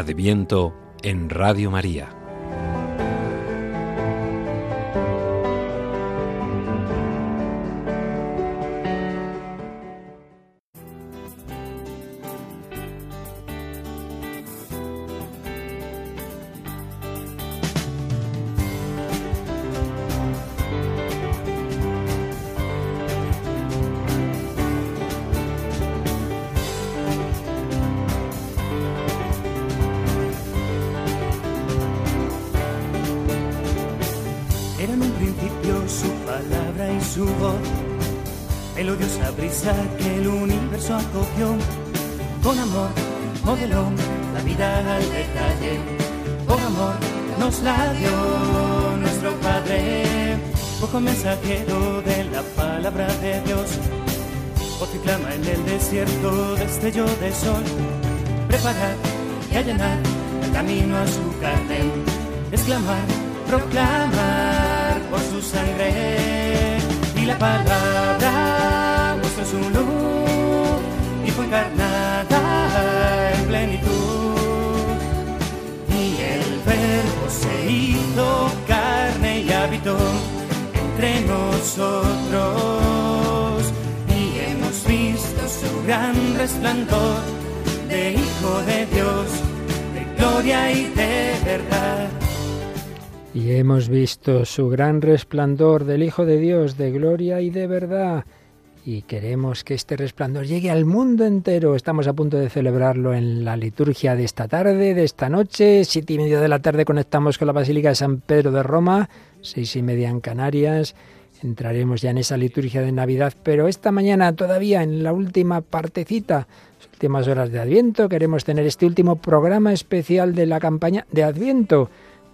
Adviento en Radio María. Su gran resplandor del Hijo de Dios, de gloria y de verdad. Y queremos que este resplandor llegue al mundo entero. Estamos a punto de celebrarlo en la liturgia de esta tarde, de esta noche. Siete y media de la tarde conectamos con la Basílica de San Pedro de Roma. Seis y media en Canarias. Entraremos ya en esa liturgia de Navidad. Pero esta mañana todavía en la última partecita, las últimas horas de Adviento, queremos tener este último programa especial de la campaña de Adviento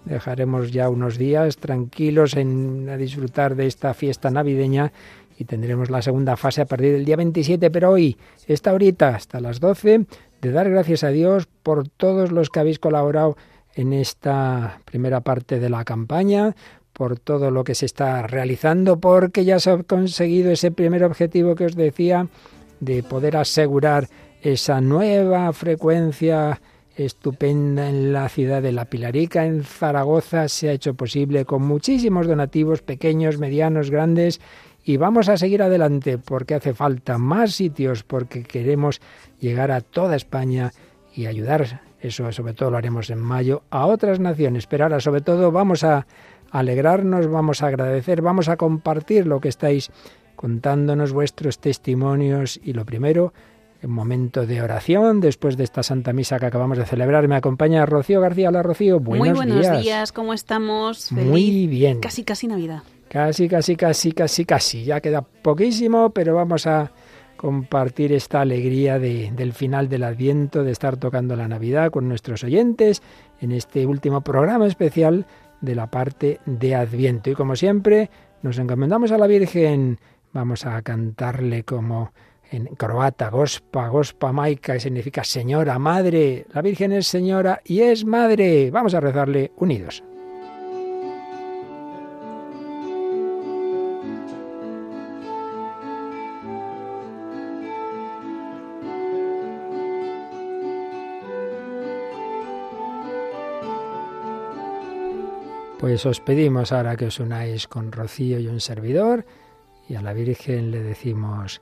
dejaremos ya unos días tranquilos en disfrutar de esta fiesta navideña y tendremos la segunda fase a partir del día 27, pero hoy, esta horita, hasta las 12, de dar gracias a Dios por todos los que habéis colaborado en esta primera parte de la campaña, por todo lo que se está realizando, porque ya se ha conseguido ese primer objetivo que os decía de poder asegurar esa nueva frecuencia estupenda en la ciudad de La Pilarica, en Zaragoza, se ha hecho posible con muchísimos donativos pequeños, medianos, grandes, y vamos a seguir adelante porque hace falta más sitios, porque queremos llegar a toda España y ayudar, eso sobre todo lo haremos en mayo, a otras naciones, pero ahora sobre todo vamos a alegrarnos, vamos a agradecer, vamos a compartir lo que estáis contándonos, vuestros testimonios. Y lo primero, un momento de oración después de esta Santa Misa que acabamos de celebrar. Me acompaña Rocío García. Hola Rocío, buenos Muy buenos días. días, ¿cómo estamos? Muy Feliz- bien. Casi, casi Navidad. Casi, casi, casi, casi, casi. Ya queda poquísimo, pero vamos a compartir esta alegría de- del final del Adviento, de estar tocando la Navidad con nuestros oyentes en este último programa especial de la parte de Adviento. Y como siempre, nos encomendamos a la Virgen. Vamos a cantarle como en croata, Gospa, Gospa Maica, que significa Señora, Madre. La Virgen es Señora y es Madre. Vamos a rezarle unidos. Pues os pedimos ahora que os unáis con Rocío y un servidor y a la Virgen le decimos,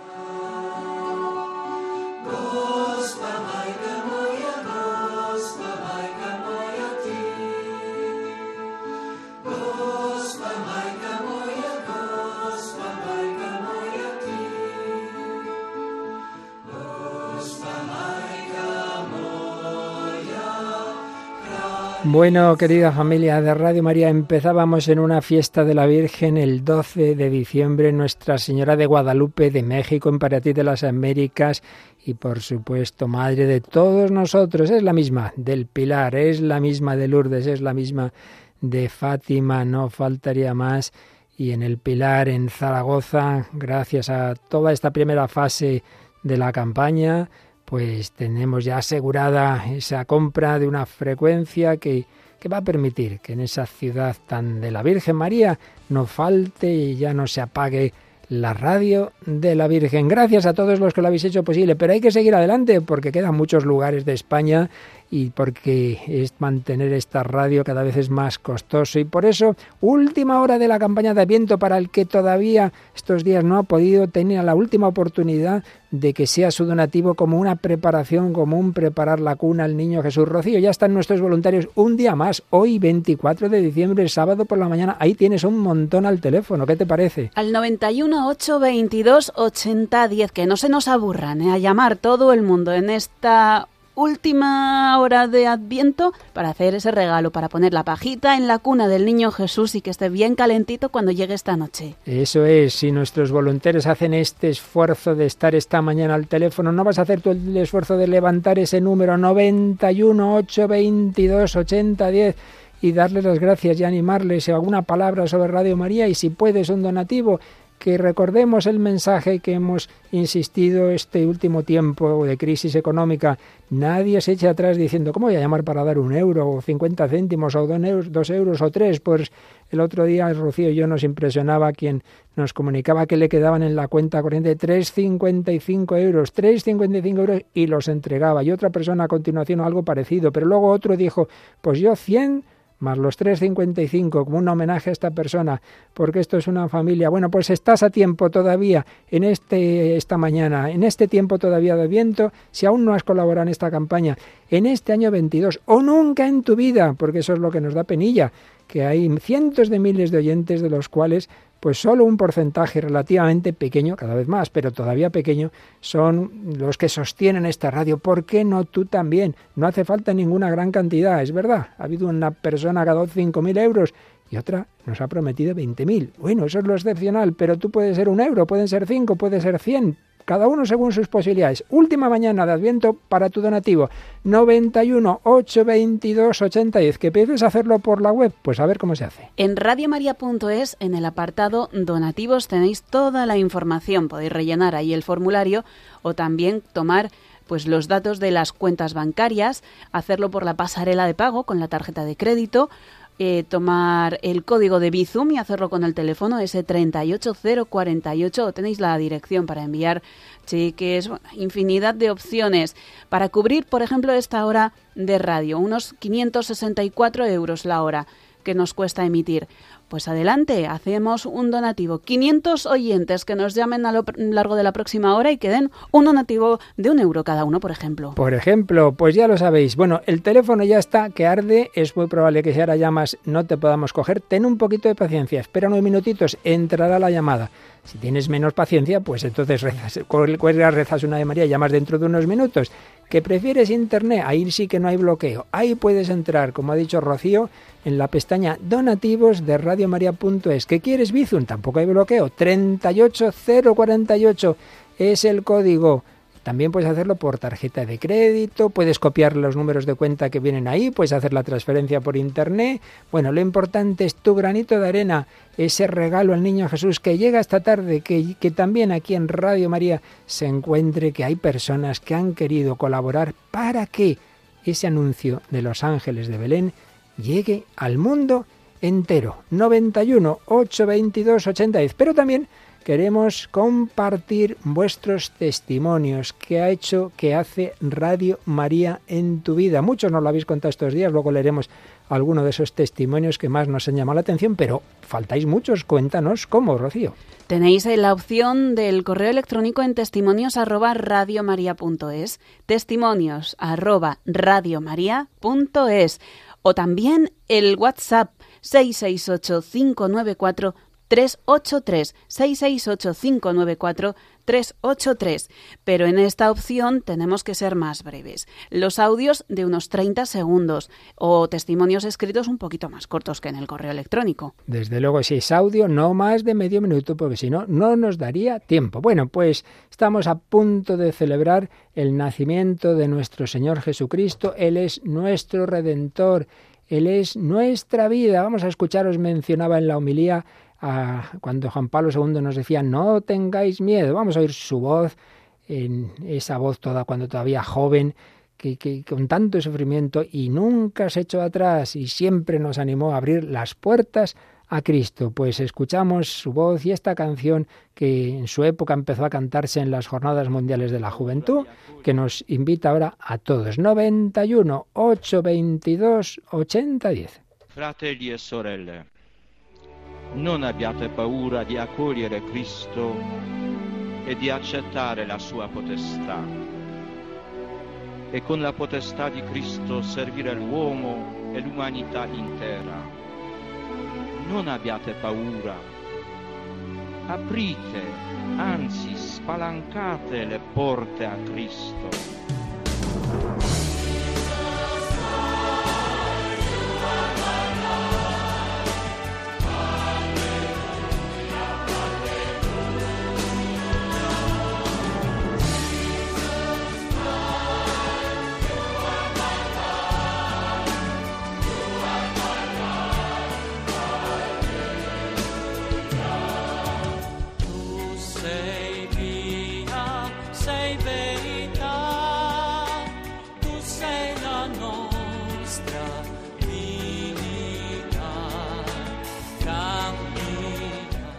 Bueno, querida familia de Radio María, empezábamos en una fiesta de la Virgen el 12 de diciembre, Nuestra Señora de Guadalupe de México, Emperatriz de las Américas y por supuesto Madre de todos nosotros. Es la misma del Pilar, es la misma de Lourdes, es la misma de Fátima, no faltaría más. y en el Pilar en Zaragoza, gracias a toda esta primera fase de la campaña, pues tenemos ya asegurada esa compra de una frecuencia que, que va a permitir que en esa ciudad tan de la Virgen María no falte y ya no se apague la radio de la Virgen. Gracias a todos los que lo habéis hecho posible, pero hay que seguir adelante porque quedan muchos lugares de España y porque es mantener esta radio cada vez es más costoso y por eso última hora de la campaña de Adviento para el que todavía estos días no ha podido tener la última oportunidad de que sea su donativo como una preparación común preparar la cuna al niño Jesús Rocío. Ya están nuestros voluntarios un día más, hoy 24 de diciembre, sábado por la mañana. Ahí tienes un montón al teléfono, ¿qué te parece? Al 91 822 8010, que no se nos aburran ¿eh? a llamar todo el mundo en esta última hora de Adviento para hacer ese regalo, para poner la pajita en la cuna del niño Jesús y que esté bien calentito cuando llegue esta noche. Eso es, si nuestros voluntarios hacen este esfuerzo de estar esta mañana al teléfono, ¿no vas a hacer tú el esfuerzo de levantar ese número 91 822 8010 y darles las gracias y animarles alguna palabra sobre Radio María y si puedes un donativo que recordemos el mensaje que hemos insistido este último tiempo de crisis económica. Nadie se eche atrás diciendo, ¿cómo voy a llamar para dar un euro o 50 céntimos o dos euros, dos euros o tres? Pues el otro día Rocío y yo nos impresionaba quien nos comunicaba que le quedaban en la cuenta corriente 3,55 euros, 3,55 euros y los entregaba. Y otra persona a continuación algo parecido, pero luego otro dijo, pues yo 100 más los 3.55 como un homenaje a esta persona, porque esto es una familia. Bueno, pues estás a tiempo todavía en este esta mañana, en este tiempo todavía de viento, si aún no has colaborado en esta campaña, en este año 22 o nunca en tu vida, porque eso es lo que nos da penilla, que hay cientos de miles de oyentes de los cuales pues solo un porcentaje relativamente pequeño, cada vez más, pero todavía pequeño, son los que sostienen esta radio. ¿Por qué no tú también? No hace falta ninguna gran cantidad, es verdad. Ha habido una persona que ha dado 5.000 euros y otra nos ha prometido 20.000. Bueno, eso es lo excepcional, pero tú puedes ser un euro, pueden ser cinco, puede ser 100, cada uno según sus posibilidades. Última mañana de Adviento para tu donativo, 91 822 8010. ¿Que pides hacerlo por la web? Pues a ver cómo se hace. En radiomaria.es, en el apartado donativos, tenéis toda la información. Podéis rellenar ahí el formulario o también tomar pues los datos de las cuentas bancarias, hacerlo por la pasarela de pago con la tarjeta de crédito eh, tomar el código de Bizum y hacerlo con el teléfono ese 38048. Tenéis la dirección para enviar cheques, infinidad de opciones. Para cubrir, por ejemplo, esta hora de radio, unos 564 euros la hora que nos cuesta emitir. Pues adelante, hacemos un donativo. 500 oyentes que nos llamen a lo largo de la próxima hora y que den un donativo de un euro cada uno, por ejemplo. Por ejemplo, pues ya lo sabéis. Bueno, el teléfono ya está, que arde. Es muy probable que si ahora llamas no te podamos coger. Ten un poquito de paciencia. Espera unos minutitos, entrará la llamada. Si tienes menos paciencia, pues entonces rezas, cuelgas, rezas una de María llamas dentro de unos minutos. ¿Que prefieres internet? Ahí sí que no hay bloqueo. Ahí puedes entrar, como ha dicho Rocío, en la pestaña donativos de radiomaria.es. ¿Que quieres Bizum? Tampoco hay bloqueo. 38048 es el código también puedes hacerlo por tarjeta de crédito, puedes copiar los números de cuenta que vienen ahí, puedes hacer la transferencia por internet. Bueno, lo importante es tu granito de arena, ese regalo al niño Jesús que llega esta tarde, que, que también aquí en Radio María se encuentre que hay personas que han querido colaborar para que ese anuncio de los ángeles de Belén llegue al mundo entero. 91 822 8010. Pero también queremos compartir vuestros testimonios que ha hecho, que hace Radio María en tu vida. Muchos nos lo habéis contado estos días, luego leeremos alguno de esos testimonios que más nos han llamado la atención, pero faltáis muchos. Cuéntanos cómo, Rocío. Tenéis la opción del correo electrónico en testimonios arroba radiomaria.es, testimonios arroba radiomaria.es o también el WhatsApp 668 594 383 668 594 383. Pero en esta opción tenemos que ser más breves. Los audios de unos 30 segundos o testimonios escritos un poquito más cortos que en el correo electrónico. Desde luego, si es audio, no más de medio minuto, porque si no, no nos daría tiempo. Bueno, pues estamos a punto de celebrar el nacimiento de nuestro Señor Jesucristo. Él es nuestro Redentor. Él es nuestra vida. Vamos a escuchar, os mencionaba en la homilía cuando Juan Pablo II nos decía, no tengáis miedo, vamos a oír su voz, en esa voz toda cuando todavía joven, que, con tanto sufrimiento y nunca se echó atrás y siempre nos animó a abrir las puertas a Cristo. Pues escuchamos su voz y esta canción que en su época empezó a cantarse en las Jornadas Mundiales de la Juventud, que nos invita ahora a todos. 91 822 8010. Fratelli e sorelle, non abbiate paura di accogliere Cristo e di accettare la sua potestà. E con la potestà di Cristo servire l'uomo e l'umanità intera non abbiate paura. Aprite, anzi spalancate le porte a Cristo.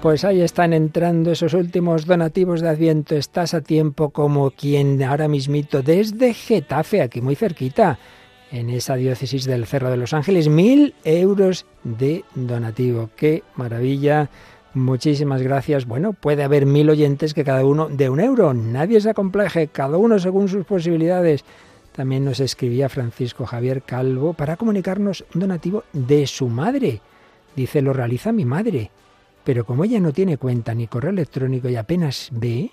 Pues ahí están entrando esos últimos donativos de Adviento. Estás a tiempo como quien ahora mismito desde Getafe, aquí muy cerquita, en esa diócesis del Cerro de los Ángeles, mil euros de donativo. ¡Qué maravilla! Muchísimas gracias. Bueno, puede haber mil oyentes que cada uno de un euro. Nadie se acompleje, cada uno según sus posibilidades. También nos escribía Francisco Javier Calvo para comunicarnos un donativo de su madre. Dice, lo realiza mi madre pero como ella no tiene cuenta ni correo electrónico y apenas ve,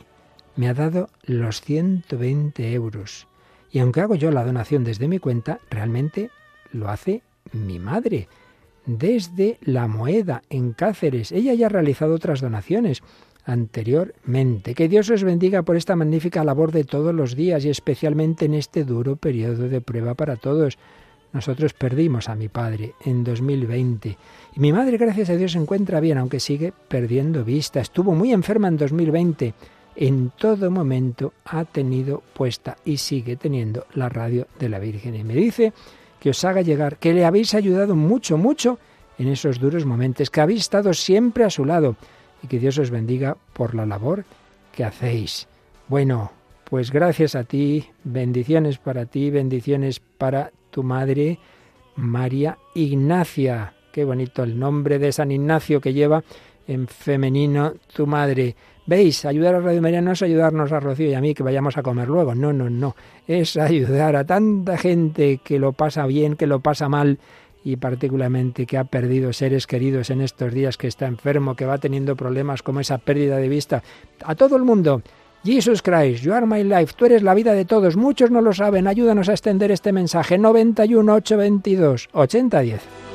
me ha dado los 120 euros. Y aunque hago yo la donación desde mi cuenta, realmente lo hace mi madre. Desde La Moeda, en Cáceres. Ella ya ha realizado otras donaciones anteriormente. Que Dios os bendiga por esta magnífica labor de todos los días y especialmente en este duro periodo de prueba para todos. Nosotros perdimos a mi padre en 2020 y mi madre, gracias a Dios, se encuentra bien, aunque sigue perdiendo vista. Estuvo muy enferma en 2020. En todo momento ha tenido puesta y sigue teniendo la radio de la Virgen. Y me dice que os haga llegar, que le habéis ayudado mucho, mucho en esos duros momentos, que habéis estado siempre a su lado y que Dios os bendiga por la labor que hacéis. Bueno, pues gracias a ti, bendiciones para ti, bendiciones para tu madre, María Ignacia. Qué bonito el nombre de San Ignacio que lleva en femenino tu madre. ¿Veis? Ayudar a Radio María no es ayudarnos a Rocío y a mí que vayamos a comer luego. No, no, no. Es ayudar a tanta gente que lo pasa bien, que lo pasa mal y particularmente que ha perdido seres queridos en estos días, que está enfermo, que va teniendo problemas como esa pérdida de vista. A todo el mundo Jesus Christ, you are my life, tú eres la vida de todos. Muchos no lo saben, ayúdanos a extender este mensaje. 91 822 8010.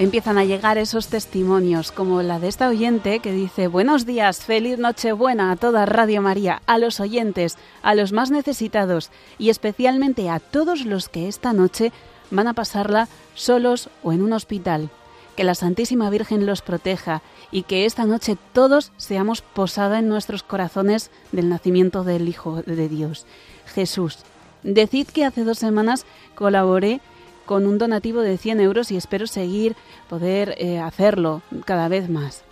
Empiezan a llegar esos testimonios, como la de esta oyente que dice, buenos días, feliz Nochebuena a toda Radio María, a los oyentes, a los más necesitados y especialmente a todos los que esta noche van a pasarla solos o en un hospital. Que la Santísima Virgen los proteja y que esta noche todos seamos posada en nuestros corazones del nacimiento del Hijo de Dios, Jesús. Decid que hace dos semanas colaboré con un donativo de 100 euros y espero seguir poder eh, hacerlo cada vez más.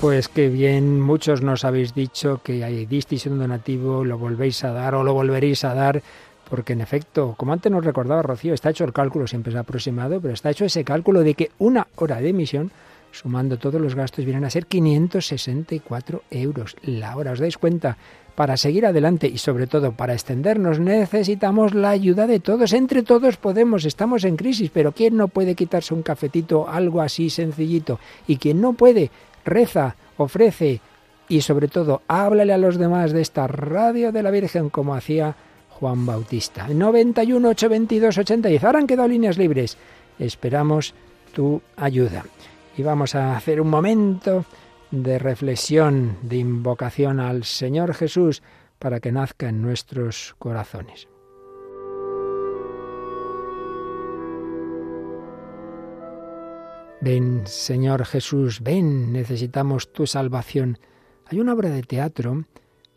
Pues que bien, muchos nos habéis dicho que disteis un donativo, lo volvéis a dar o lo volveréis a dar, porque en efecto, como antes nos recordaba Rocío, está hecho el cálculo, siempre es aproximado, pero está hecho ese cálculo de que una hora de emisión sumando todos los gastos, vienen a ser 564 euros la hora. ¿Os dais cuenta? Para seguir adelante y sobre todo para extendernos necesitamos la ayuda de todos. Entre todos podemos, estamos en crisis, pero ¿quién no puede quitarse un cafetito, algo así sencillito? Y quien no puede, reza, ofrece y sobre todo háblale a los demás de esta radio de la Virgen como hacía Juan Bautista. 91 822 8010. Ahora han quedado líneas libres. Esperamos tu ayuda. Y vamos a hacer un momento de reflexión, de invocación al Señor Jesús para que nazca en nuestros corazones. Ven, Señor Jesús, ven, necesitamos tu salvación. Hay una obra de teatro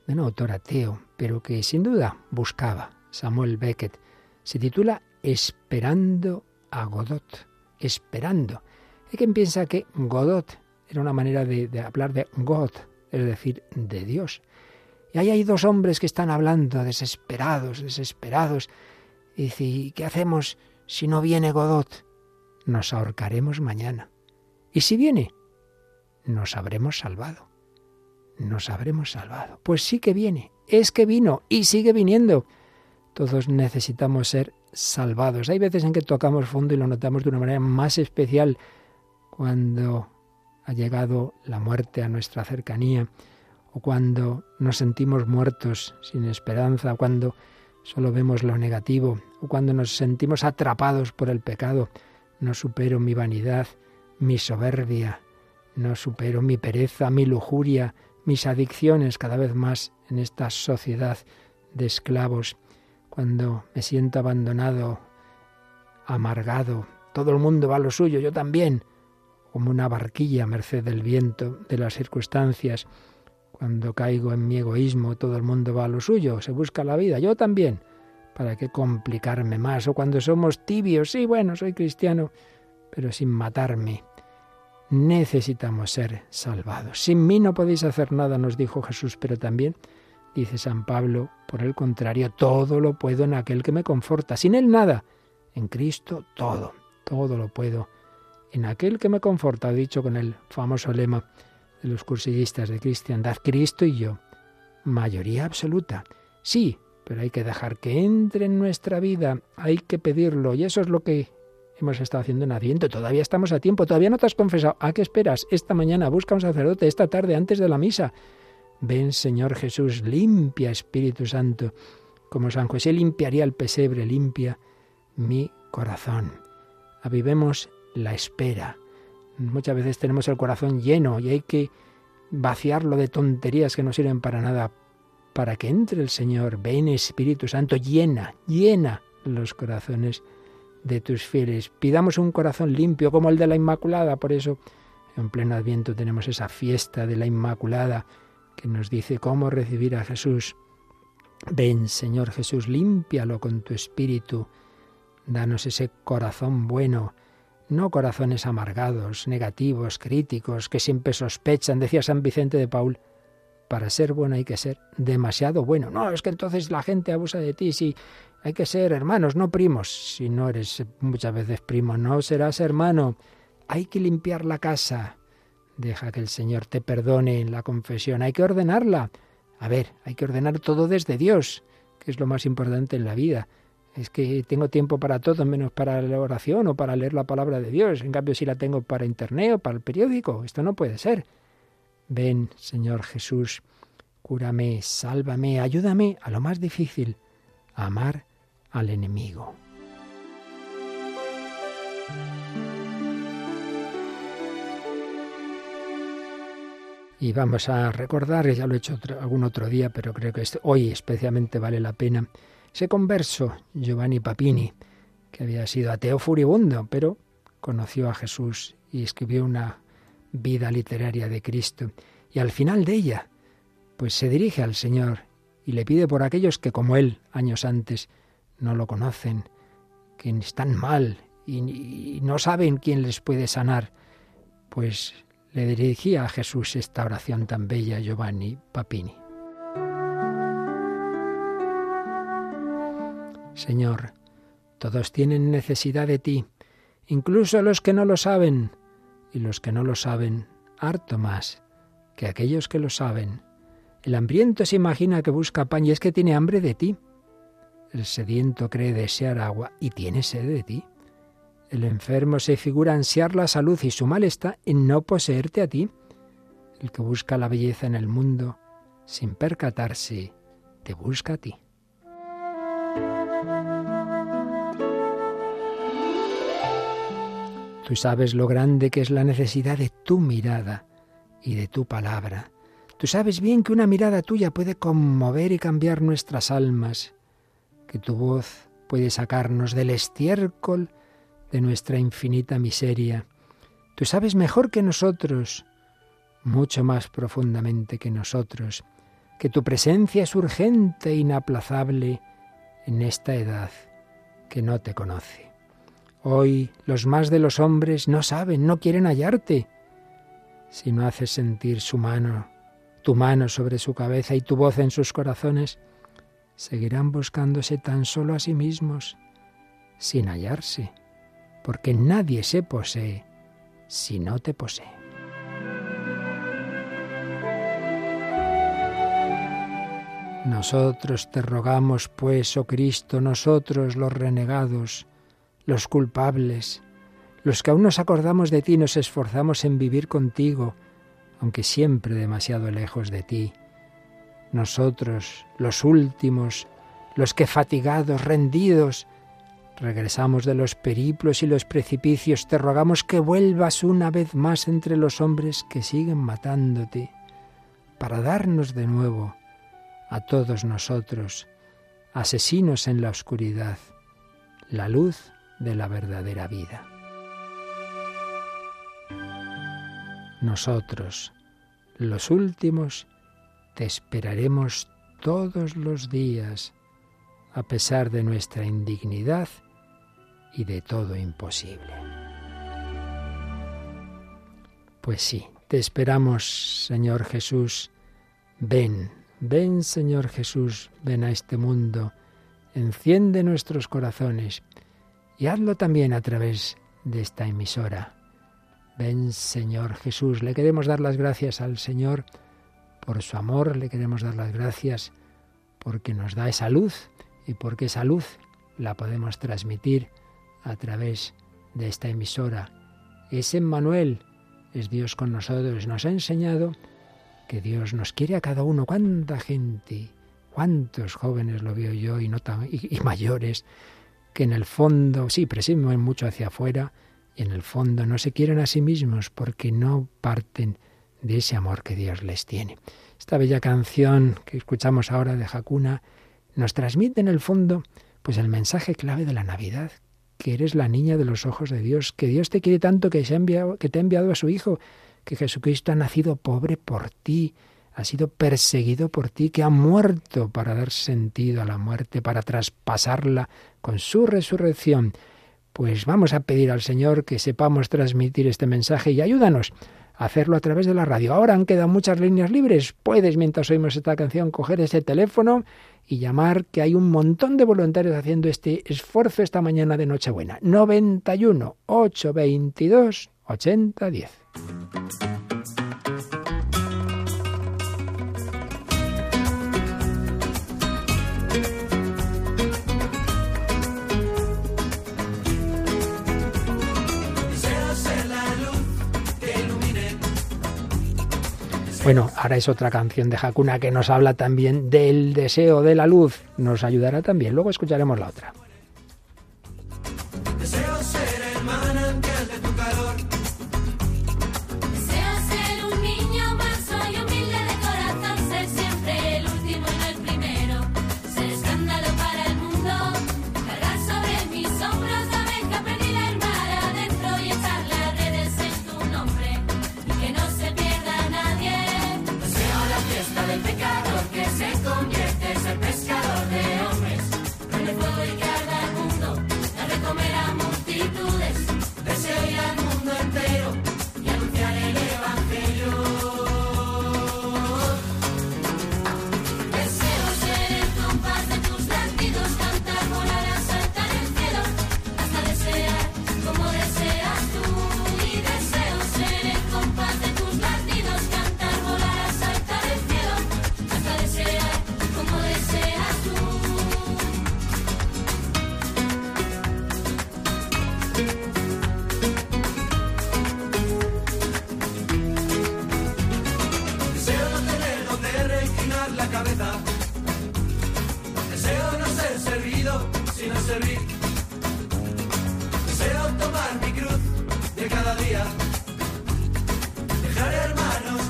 de un autor ateo, pero que sin duda buscaba, Samuel Beckett. Se titula Esperando a Godot. Esperando. Hay quien piensa que Godot era una manera de, hablar de God, es decir, de Dios. Y ahí hay dos hombres que están hablando, desesperados, desesperados. Y dice, qué hacemos si no viene Godot? Nos ahorcaremos mañana. ¿Y si viene? Nos habremos salvado. Nos habremos salvado. Pues sí que viene, es que vino y sigue viniendo. Todos necesitamos ser salvados. Hay veces en que tocamos fondo y lo notamos de una manera más especial cuando ha llegado la muerte a nuestra cercanía, o cuando nos sentimos muertos sin esperanza, cuando solo vemos lo negativo, o cuando nos sentimos atrapados por el pecado. No supero mi vanidad, mi soberbia, no supero mi pereza, mi lujuria, mis adicciones cada vez más en esta sociedad de esclavos. Cuando me siento abandonado, amargado, todo el mundo va a lo suyo, yo también como una barquilla a merced del viento, de las circunstancias. Cuando caigo en mi egoísmo, todo el mundo va a lo suyo, se busca la vida, yo también. ¿Para qué complicarme más? O cuando somos tibios, sí, bueno, soy cristiano, pero sin matarme. Necesitamos ser salvados. Sin mí no podéis hacer nada, nos dijo Jesús, pero también, dice San Pablo, por el contrario, todo lo puedo en aquel que me conforta. Sin él nada. En Cristo todo, todo lo puedo en aquel que me conforta, dicho con el famoso lema de los cursillistas de cristiandad, Cristo y yo. Mayoría absoluta. Sí, pero hay que dejar que entre en nuestra vida, hay que pedirlo, y eso es lo que hemos estado haciendo en Adviento. Todavía estamos a tiempo, todavía no te has confesado. ¿A qué esperas? Esta mañana busca un sacerdote, esta tarde, antes de la misa. Ven, Señor Jesús, limpia, Espíritu Santo, como San José limpiaría el pesebre, limpia mi corazón. Avivemos la espera. Muchas veces tenemos el corazón lleno y hay que vaciarlo de tonterías que no sirven para nada para que entre el Señor. Ven Espíritu Santo, llena, llena los corazones de tus fieles. Pidamos un corazón limpio como el de la Inmaculada. Por eso en pleno Adviento tenemos esa fiesta de la Inmaculada que nos dice cómo recibir a Jesús. Ven, Señor Jesús, límpialo con tu Espíritu. Danos ese corazón bueno no corazones amargados, negativos, críticos, que siempre sospechan, decía San Vicente de Paul, para ser bueno hay que ser demasiado bueno. No, es que entonces la gente abusa de ti, sí, hay que ser hermanos, no primos. Si no eres muchas veces primo, no serás hermano. Hay que limpiar la casa. Deja que el Señor te perdone en la confesión. Hay que ordenarla. A ver, hay que ordenar todo desde Dios, que es lo más importante en la vida. Es que tengo tiempo para todo menos para la oración o para leer la palabra de Dios. En cambio, si la tengo para internet o para el periódico, esto no puede ser. Ven, Señor Jesús, cúrame, sálvame, ayúdame a lo más difícil, amar al enemigo. Y vamos a recordar, ya lo he hecho algún otro día, pero creo que hoy especialmente vale la pena ese converso, Giovanni Papini, que había sido ateo furibundo, pero conoció a Jesús y escribió una vida literaria de Cristo. Y al final de ella, pues se dirige al Señor y le pide por aquellos que como él, años antes, no lo conocen, que están mal y, no saben quién les puede sanar, pues le dirigía a Jesús esta oración tan bella, Giovanni Papini. Señor, todos tienen necesidad de ti, incluso los que no lo saben, y los que no lo saben harto más que aquellos que lo saben. El hambriento se imagina que busca pan y es que tiene hambre de ti. El sediento cree desear agua y tiene sed de ti. El enfermo se figura ansiar la salud y su mal está en no poseerte a ti. El que busca la belleza en el mundo, sin percatarse, te busca a ti. Tú sabes lo grande que es la necesidad de tu mirada y de tu palabra. Tú sabes bien que una mirada tuya puede conmover y cambiar nuestras almas, que tu voz puede sacarnos del estiércol de nuestra infinita miseria. Tú sabes mejor que nosotros, mucho más profundamente que nosotros, que tu presencia es urgente e inaplazable en esta edad que no te conoce. Hoy los más de los hombres no saben, no quieren hallarte. Si no haces sentir su mano, tu mano sobre su cabeza y tu voz en sus corazones, seguirán buscándose tan solo a sí mismos, sin hallarse, porque nadie se posee si no te posee. Nosotros te rogamos, pues, oh Cristo, nosotros los renegados, los culpables, los que aún nos acordamos de ti, nos esforzamos en vivir contigo, aunque siempre demasiado lejos de ti. Nosotros, los últimos, los que fatigados, rendidos, regresamos de los periplos y los precipicios, te rogamos que vuelvas una vez más entre los hombres que siguen matándote, para darnos de nuevo a todos nosotros, asesinos en la oscuridad, la luz de la verdadera vida. Nosotros, los últimos, te esperaremos todos los días, a pesar de nuestra indignidad y de todo imposible. Pues sí, te esperamos, Señor Jesús. Ven, ven, Señor Jesús, ven a este mundo, enciende nuestros corazones y hazlo también a través de esta emisora. Ven Señor Jesús, le queremos dar las gracias al Señor por su amor, le queremos dar las gracias porque nos da esa luz y porque esa luz la podemos transmitir a través de esta emisora. Es Emmanuel, es Dios con nosotros, nos ha enseñado que Dios nos quiere a cada uno. ¿Cuánta gente? ¿Cuántos jóvenes lo veo yo y, no y mayores? Que en el fondo, sí, presumen mucho hacia afuera y en el fondo no se quieren a sí mismos porque no parten de ese amor que Dios les tiene. Esta bella canción que escuchamos ahora de Hakuna nos transmite en el fondo pues el mensaje clave de la Navidad, que eres la niña de los ojos de Dios, que Dios te quiere tanto que, ha enviado, que te ha enviado a su Hijo, que Jesucristo ha nacido pobre por ti, ha sido perseguido por ti, que ha muerto para dar sentido a la muerte, para traspasarla con su resurrección. Pues vamos a pedir al Señor que sepamos transmitir este mensaje y ayúdanos a hacerlo a través de la radio. Ahora han quedado muchas líneas libres. Puedes, mientras oímos esta canción, coger ese teléfono y llamar, que hay un montón de voluntarios haciendo este esfuerzo esta mañana de Nochebuena. 91 822 8010. Bueno, ahora es otra canción de Hakuna que nos habla también del deseo de la luz. Nos ayudará también. Luego escucharemos la otra.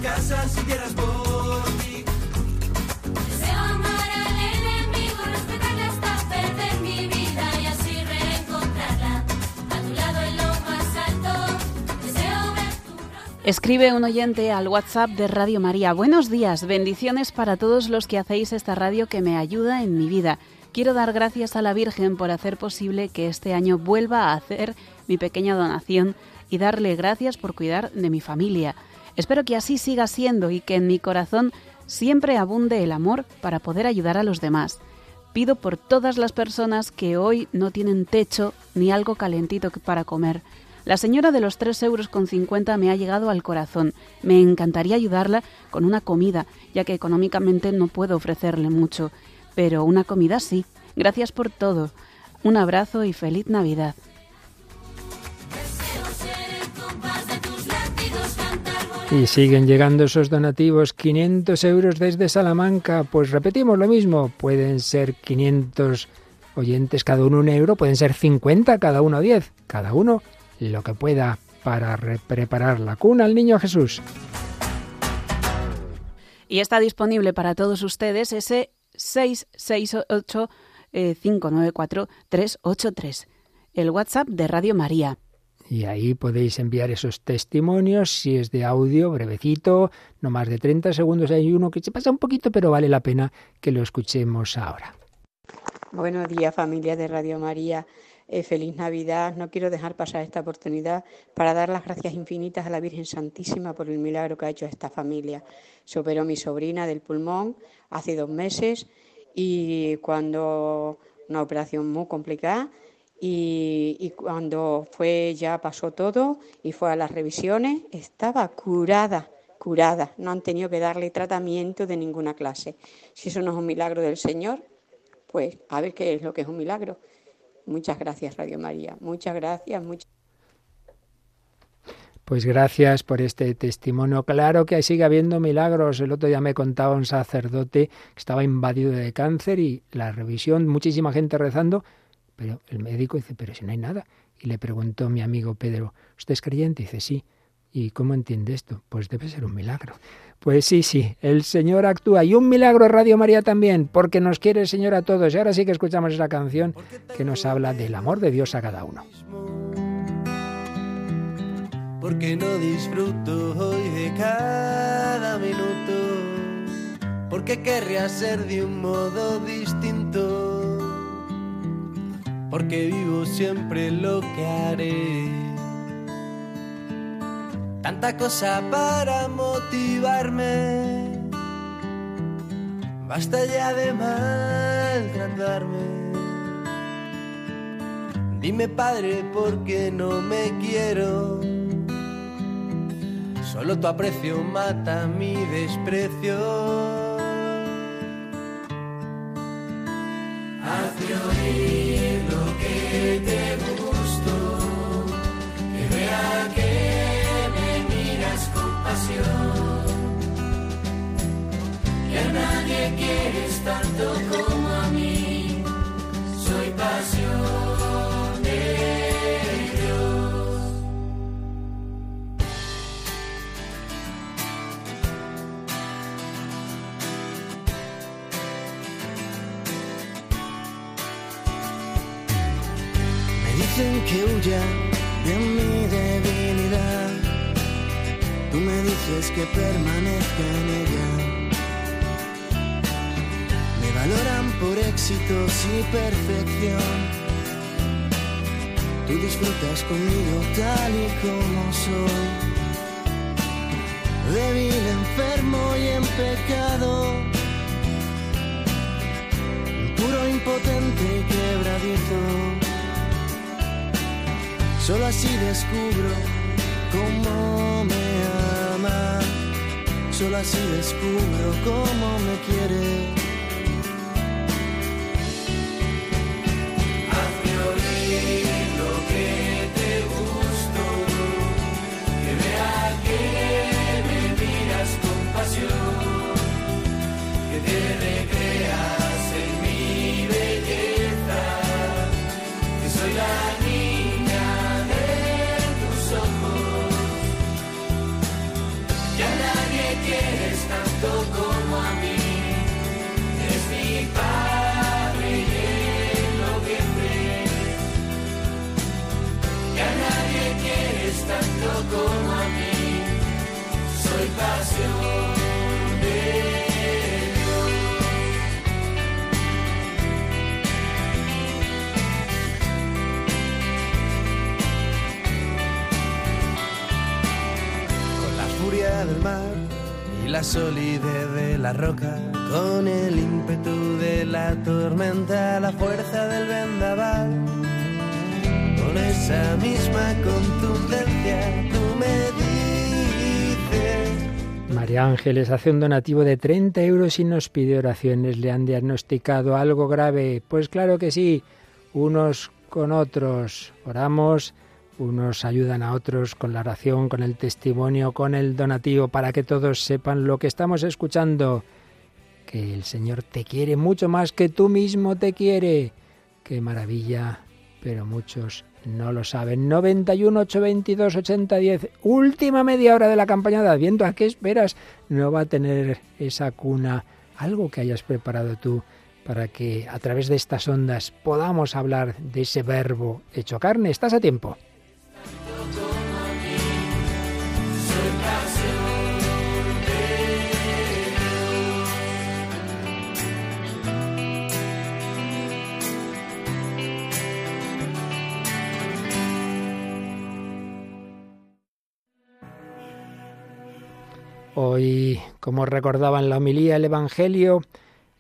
Hermanos, casas y tierras por ti. Deseo amar al enemigo, respetarla hasta perder mi vida y así reencontrarla. A tu lado en lo más alto. Deseo ver tu rostro. Escribe un oyente al WhatsApp de Radio María. Buenos días, bendiciones para todos los que hacéis esta radio que me ayuda en mi vida. Quiero dar gracias a la Virgen por hacer posible que este año vuelva a hacer mi pequeña donación y darle gracias por cuidar de mi familia. Espero que así siga siendo y que en mi corazón siempre abunde el amor para poder ayudar a los demás. Pido por todas las personas que hoy no tienen techo ni algo calentito para comer. La señora de los 3 euros con 50 me ha llegado al corazón. Me encantaría ayudarla con una comida, ya que económicamente no puedo ofrecerle mucho. Pero una comida sí. Gracias por todo. Un abrazo y feliz Navidad. Y siguen llegando esos donativos, 500 euros desde Salamanca. Pues repetimos lo mismo, pueden ser 500 oyentes cada uno un euro, pueden ser 50 cada uno 10, cada uno lo que pueda para re- preparar la cuna al niño Jesús. Y está disponible para todos ustedes ese 668 eh, 594 383, el WhatsApp de Radio María. Y ahí podéis enviar esos testimonios, si es de audio, brevecito, no más de 30 segundos. Hay uno que se pasa un poquito, pero vale la pena que lo escuchemos ahora. Buenos días familia de Radio María. Eh, feliz Navidad. No quiero dejar pasar esta oportunidad para dar las gracias infinitas a la Virgen Santísima por el milagro que ha hecho a esta familia. Se operó mi sobrina del pulmón hace dos meses y cuando una operación muy complicada y, cuando fue ya pasó todo y fue a las revisiones estaba curada curada no han tenido que darle tratamiento de ninguna clase si eso no es un milagro del Señor pues a ver qué es lo que es un milagro. Muchas gracias, Radio María. Muchas gracias. Muchas... Pues gracias por este testimonio. Claro que sigue habiendo milagros. El otro día me contaba un sacerdote que estaba invadido de cáncer y la revisión, muchísima gente rezando, pero el médico dice, pero si no hay nada. Y le preguntó mi amigo Pedro, ¿usted es creyente? dice, sí. ¿Y cómo entiende esto? Pues debe ser un milagro. Pues sí, sí, el Señor actúa. Y un milagro Radio María también, porque nos quiere el Señor a todos. Y ahora sí que escuchamos esa canción que nos habla del amor de Dios a cada uno. Porque no disfruto hoy de cada minuto. Porque querría ser de un modo distinto. Porque vivo siempre lo que haré. Tanta cosa para motivarme. Basta ya de maltratarme. Dime padre, ¿por qué no me quiero? Solo tu aprecio mata mi desprecio. Hazme que me miras con pasión. Que a nadie quieres tanto como a mí, soy pasión de Dios. Me dicen que huya de mi debilidad. Tú me dices que permanezca en ella. Me valoran por éxitos y perfección. Tú disfrutas conmigo tal y como soy. Débil, enfermo y en pecado. Puro, impotente y quebradizo. Solo así descubro cómo me ama. Solo así descubro cómo me quiere. Hazme oír lo que te gusto, que vea que me miras con pasión, que te Con la furia del mar y la solidez de la roca, con el ímpetu de la tormenta, la fuerza del vendaval. Con esa misma contundencia tú me María Ángeles hace un donativo de 30 euros y nos pide oraciones. ¿Le han diagnosticado algo grave? Pues claro que sí, unos con otros. Oramos, unos ayudan a otros con la oración, con el testimonio, con el donativo, para que todos sepan lo que estamos escuchando. Que el Señor te quiere mucho más que tú mismo te quiere. Qué maravilla, pero muchos no lo saben. 91 822 8010. Última media hora de la campaña de Adviento. ¿A qué esperas? No va a tener esa cuna algo que hayas preparado tú para que a través de estas ondas podamos hablar de ese verbo hecho carne. ¿Estás a tiempo? Hoy, como recordaba en la homilía el Evangelio,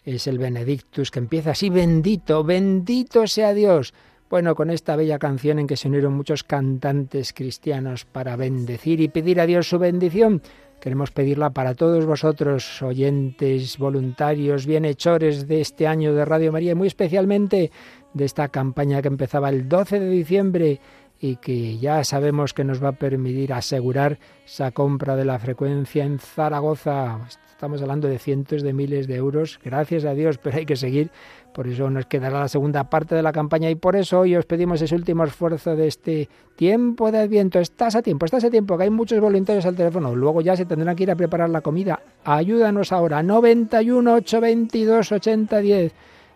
es el Benedictus que empieza así, bendito, bendito sea Dios. Bueno, con esta bella canción en que se unieron muchos cantantes cristianos para bendecir y pedir a Dios su bendición, queremos pedirla para todos vosotros, oyentes, voluntarios, bienhechores de este año de Radio María, y muy especialmente de esta campaña que empezaba el 12 de diciembre y que ya sabemos que nos va a permitir asegurar esa compra de la frecuencia en Zaragoza. Estamos hablando de cientos de miles de euros, gracias a Dios, pero hay que seguir. Por eso nos quedará la segunda parte de la campaña y por eso hoy os pedimos ese último esfuerzo de este tiempo de Adviento. Estás a tiempo, estás a tiempo, que hay muchos voluntarios al teléfono. Luego ya se tendrán que ir a preparar la comida. Ayúdanos ahora, 91 822 8010.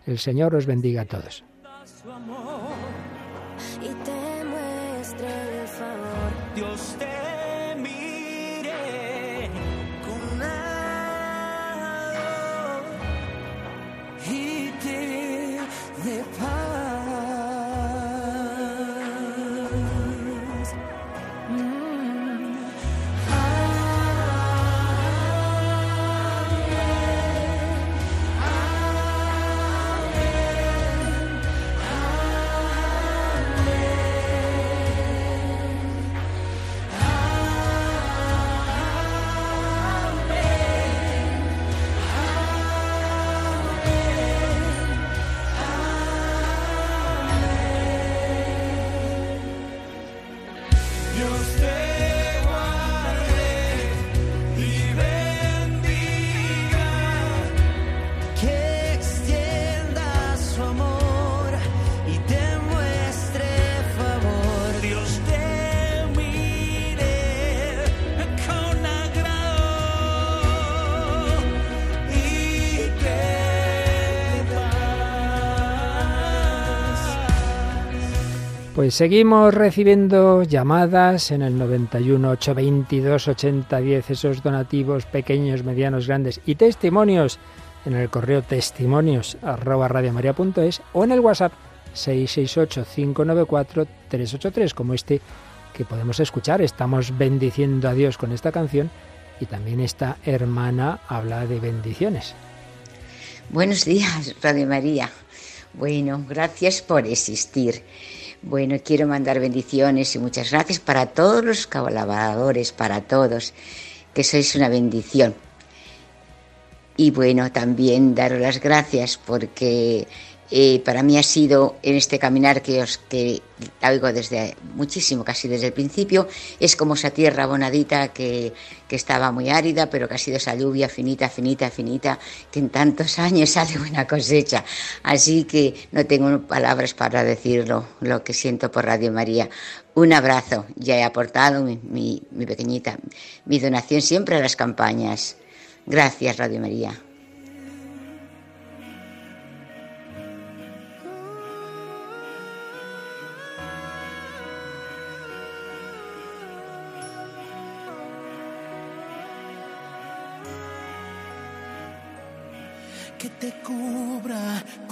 El Señor os bendiga a todos. Seguimos recibiendo llamadas en el 91 822 8010, esos donativos pequeños, medianos, grandes y testimonios en el correo testimonios arroba radiomaria.es o en el WhatsApp 668 594 383 como este que podemos escuchar. Estamos bendiciendo a Dios con esta canción y también esta hermana habla de bendiciones. Buenos días, Radio María. Bueno, gracias por existir. Bueno, quiero mandar bendiciones y muchas gracias para todos los colaboradores, para todos, que sois una bendición. Y bueno, también daros las gracias porque eh, para mí ha sido en este caminar que os que oigo desde muchísimo, casi desde el principio, es como esa tierra bonadita que, que estaba muy árida, pero que ha sido esa lluvia finita, finita, finita, que en tantos años sale buena cosecha. Así que no tengo palabras para decirlo, lo que siento por Radio María. Un abrazo, ya he aportado mi, mi, mi pequeñita, mi donación siempre a las campañas. Gracias, Radio María.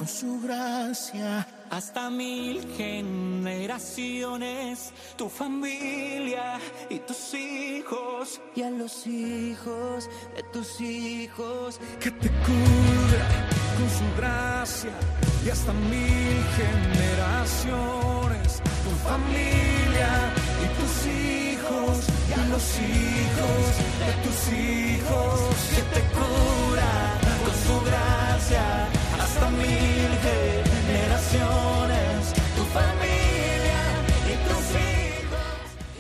Con su gracia. Hasta mil generaciones, tu familia y tus hijos, y a los hijos de tus hijos, que te cubra con su gracia. Y hasta mil generaciones, tu familia y tus hijos, y a los hijos de tus hijos, que te cubra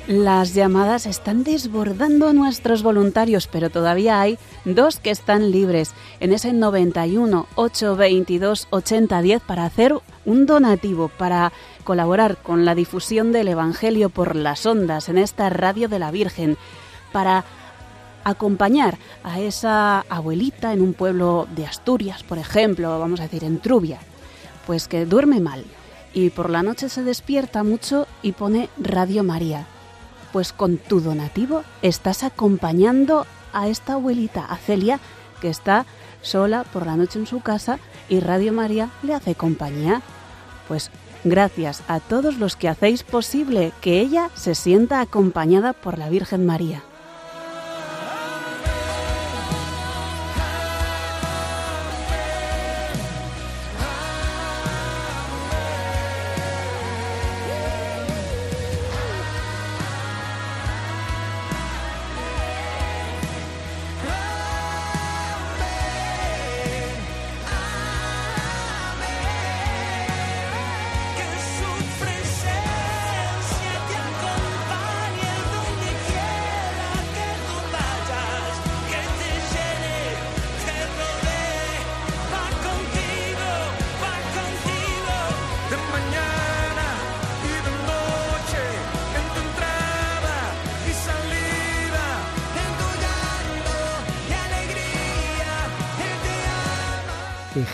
Las llamadas están desbordando nuestros voluntarios, pero todavía hay dos que están libres en ese 91 822 8010 para hacer un donativo, para colaborar con la difusión del Evangelio por las ondas en esta radio de la Virgen, para acompañar a esa abuelita en un pueblo de Asturias, por ejemplo, vamos a decir en Trubia, pues que duerme mal y por la noche se despierta mucho y pone Radio María. Pues con tu donativo estás acompañando a esta abuelita, a Celia, que está sola por la noche en su casa y Radio María le hace compañía. Pues gracias a todos los que hacéis posible que ella se sienta acompañada por la Virgen María.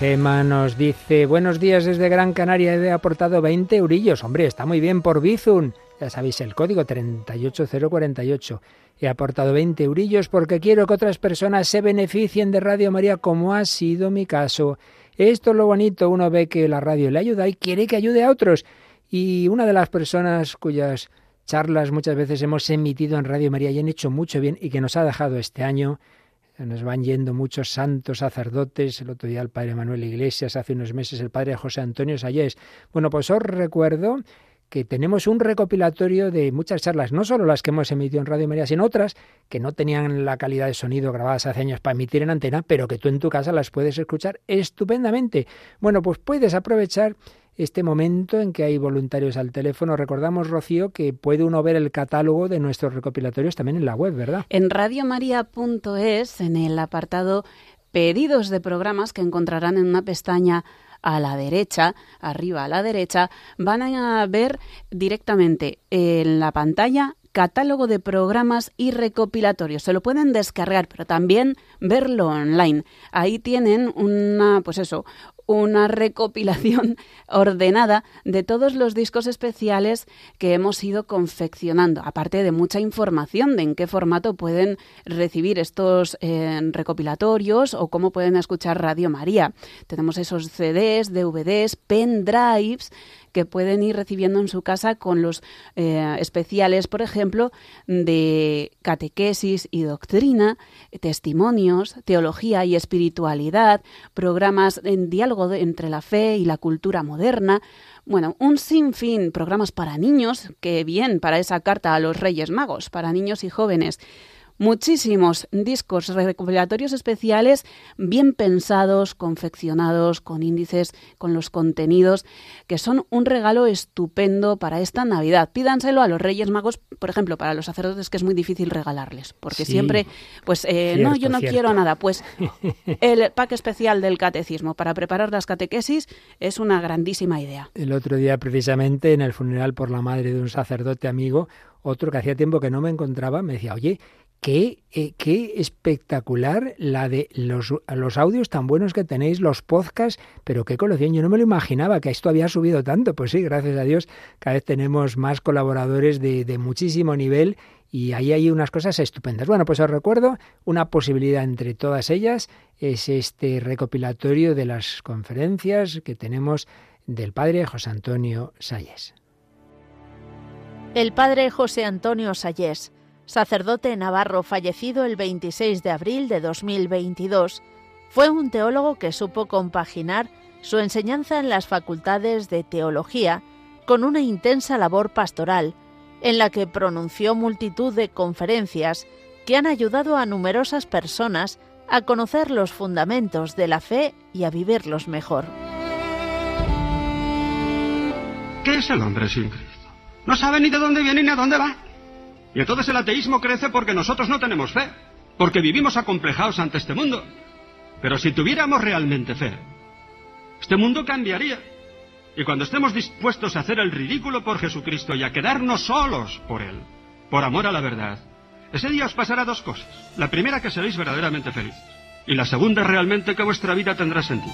Gema nos dice, buenos días desde Gran Canaria, he aportado 20 eurillos. Hombre, está muy bien por Bizun. Ya sabéis el código 38048. He aportado 20 eurillos porque quiero que otras personas se beneficien de Radio María como ha sido mi caso. Esto es lo bonito, uno ve que la radio le ayuda y quiere que ayude a otros. Y una de las personas cuyas charlas muchas veces hemos emitido en Radio María y han hecho mucho bien y que nos ha dejado este año nos van yendo muchos santos sacerdotes, el otro día el padre Manuel Iglesias, hace unos meses el padre José Antonio Sayés. Bueno, pues os recuerdo que tenemos un recopilatorio de muchas charlas, no solo las que hemos emitido en Radio María, sino otras que no tenían la calidad de sonido grabadas hace años para emitir en antena, pero que tú en tu casa las puedes escuchar estupendamente. Bueno, pues puedes aprovechar este momento en que hay voluntarios al teléfono. Recordamos, Rocío, que puede uno ver el catálogo de nuestros recopilatorios también en la web, ¿verdad? En radiomaria.es, en el apartado pedidos de programas que encontrarán en una pestaña a la derecha, arriba a la derecha, van a ver directamente en la pantalla catálogo de programas y recopilatorios. Se lo pueden descargar, pero también verlo online. Ahí tienen una, pues eso, una recopilación ordenada de todos los discos especiales que hemos ido confeccionando, aparte de mucha información de en qué formato pueden recibir estos eh, recopilatorios o cómo pueden escuchar Radio María. Tenemos esos CDs, DVDs, pendrives que pueden ir recibiendo en su casa con los eh, especiales, por ejemplo, de catequesis y doctrina, testimonios, teología y espiritualidad, programas en diálogo entre la fe y la cultura moderna, bueno, un sinfín programas para niños, que bien para esa carta a los Reyes Magos, para niños y jóvenes. Muchísimos discos recopilatorios especiales bien pensados, confeccionados, con índices, con los contenidos, que son un regalo estupendo para esta Navidad. Pídanselo a los Reyes Magos, por ejemplo, para los sacerdotes, que es muy difícil regalarles, porque Sí. siempre, pues, eh, no, yo no cierto. quiero nada. Pues el pack especial del catecismo para preparar las catequesis es una grandísima idea. El otro día, precisamente, en el funeral por la madre de un sacerdote amigo, otro que hacía tiempo que no me encontraba, me decía, oye, qué, eh, qué espectacular la de los, los audios tan buenos que tenéis, los podcasts, pero qué colección. Yo no me lo imaginaba que esto había subido tanto. Pues sí, gracias a Dios, cada vez tenemos más colaboradores de, de muchísimo nivel y ahí hay unas cosas estupendas. Bueno, pues os recuerdo una posibilidad entre todas ellas es este recopilatorio de las conferencias que tenemos del padre José Antonio Salles. El padre José Antonio Sayés, sacerdote navarro fallecido el 26 de abril de 2022, fue un teólogo que supo compaginar su enseñanza en las facultades de teología con una intensa labor pastoral, en la que pronunció multitud de conferencias que han ayudado a numerosas personas a conocer los fundamentos de la fe y a vivirlos mejor. ¿Qué es el hombre sin Cristo? No sabe ni de dónde viene ni a dónde va. Y entonces el ateísmo crece porque nosotros no tenemos fe, porque vivimos acomplejados ante este mundo. Pero si tuviéramos realmente fe, este mundo cambiaría. Y cuando estemos dispuestos a hacer el ridículo por Jesucristo y a quedarnos solos por Él, por amor a la verdad, ese día os pasará dos cosas. La primera que seréis verdaderamente felices. Y la segunda realmente que vuestra vida tendrá sentido.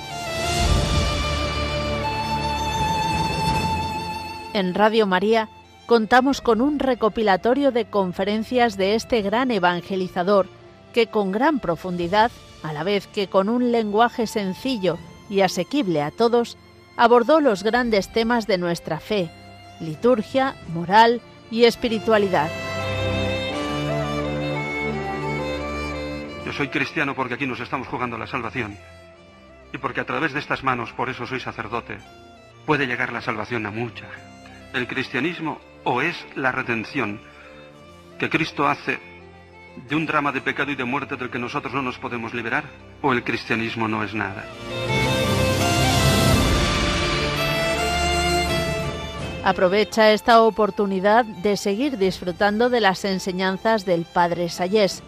En Radio María contamos con un recopilatorio de conferencias de este gran evangelizador que con gran profundidad, a la vez que con un lenguaje sencillo y asequible a todos, abordó los grandes temas de nuestra fe, liturgia, moral y espiritualidad. Yo soy cristiano porque aquí nos estamos jugando la salvación. Y porque a través de estas manos, por eso soy sacerdote, puede llegar la salvación a mucha. El cristianismo o es la redención que Cristo hace de un drama de pecado y de muerte del que nosotros no nos podemos liberar, o el cristianismo no es nada. Aprovecha esta oportunidad de seguir disfrutando de las enseñanzas del Padre Sayés.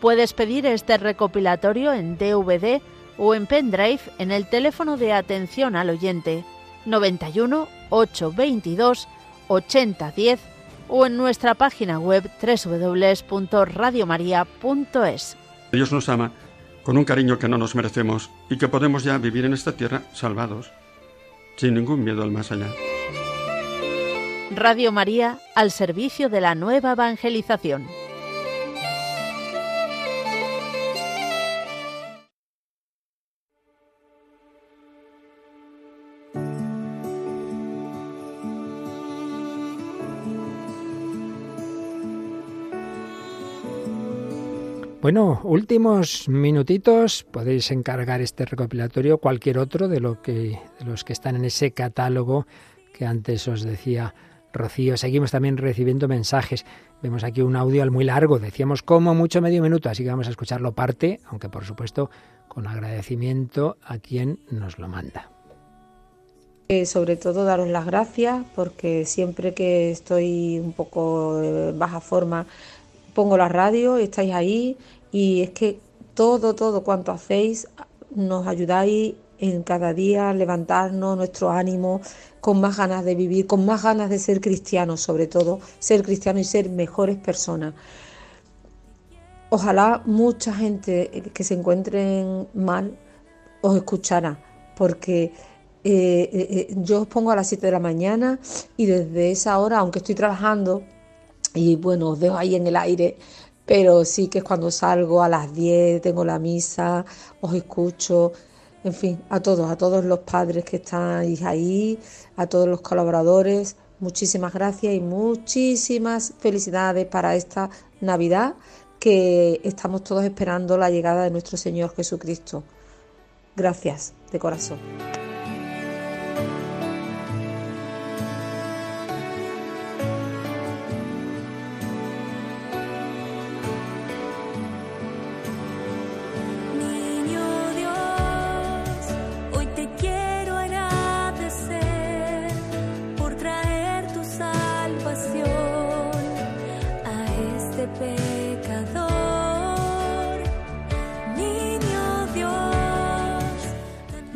Puedes pedir este recopilatorio en DVD o en pendrive en el teléfono de atención al oyente 91 822 8010 o en nuestra página web www.radiomaria.es. Dios nos ama con un cariño que no nos merecemos y que podemos ya vivir en esta tierra salvados, sin ningún miedo al más allá. Radio María al servicio de la nueva evangelización. Bueno, últimos minutitos, podéis encargar este recopilatorio, cualquier otro de, lo que, de los que están en ese catálogo que antes os decía Rocío. Seguimos también recibiendo mensajes. Vemos aquí un audio muy largo, decíamos como mucho medio minuto, así que vamos a escucharlo parte, aunque por supuesto con agradecimiento a quien nos lo manda. Eh, sobre todo daros las gracias porque siempre que estoy un poco de baja forma pongo la radio, estáis ahí y es que todo, todo cuanto hacéis nos ayudáis en cada día a levantarnos nuestro ánimo con más ganas de vivir, con más ganas de ser cristianos, sobre todo ser cristianos y ser mejores personas. Ojalá mucha gente que se encuentren mal os escuchara, porque eh, eh, eh, yo os pongo a las 7 de la mañana y desde esa hora, aunque estoy trabajando, y bueno, os dejo ahí en el aire, pero sí que es cuando salgo a las 10, tengo la misa, os escucho, en fin, a todos, a todos los padres que estáis ahí, a todos los colaboradores, muchísimas gracias y muchísimas felicidades para esta Navidad que estamos todos esperando la llegada de nuestro Señor Jesucristo. Gracias de corazón.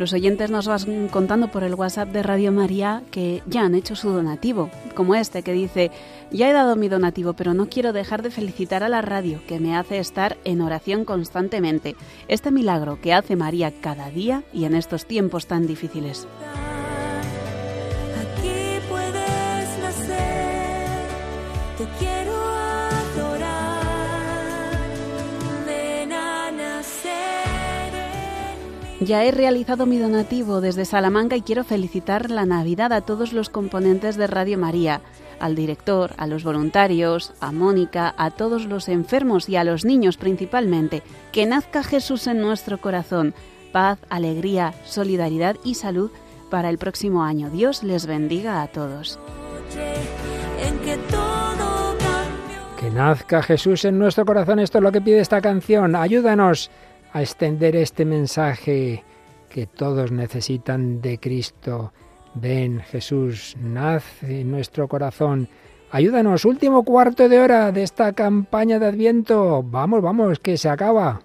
Los oyentes nos van contando por el WhatsApp de Radio María que ya han hecho su donativo, como este que dice, ya he dado mi donativo, pero no quiero dejar de felicitar a la radio, que me hace estar en oración constantemente. Este milagro que hace María cada día y en estos tiempos tan difíciles. Ya he realizado mi donativo desde Salamanca y quiero felicitar la Navidad a todos los componentes de Radio María, al director, a los voluntarios, a Mónica, a todos los enfermos y a los niños principalmente. Que nazca Jesús en nuestro corazón. Paz, alegría, solidaridad y salud para el próximo año. Dios les bendiga a todos. Que nazca Jesús en nuestro corazón, esto es lo que pide esta canción. Ayúdanos a extender este mensaje que todos necesitan de Cristo. Ven, Jesús, nace en nuestro corazón. Ayúdanos, último cuarto de hora de esta campaña de Adviento. Vamos, vamos, que se acaba.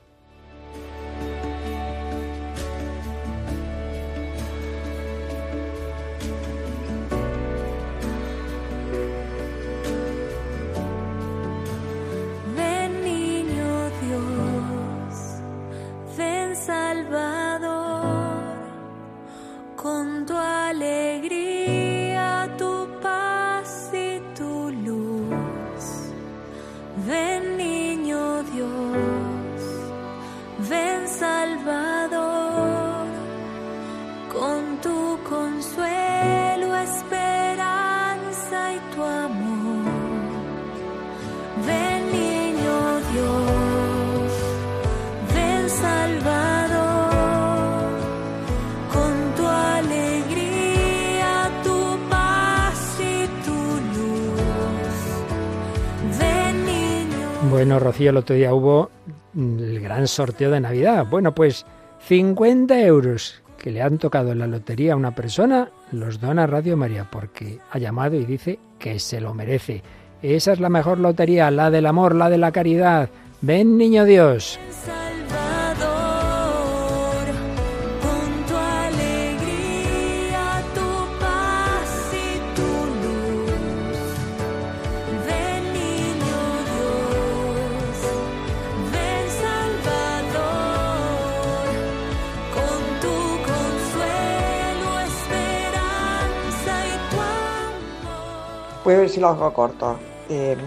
Tu alegría, tu paz y tu luz. Ven niño Dios, ven Salvador, Bueno, Rocío, el otro día hubo el gran sorteo de Navidad. Bueno, pues 50 euros que le han tocado en la lotería a una persona, los dona Radio María porque ha llamado y dice que se lo merece. Esa es la mejor lotería, la del amor, la de la caridad. Ven, niño Dios. Voy a ver si lo hago corto. Eh,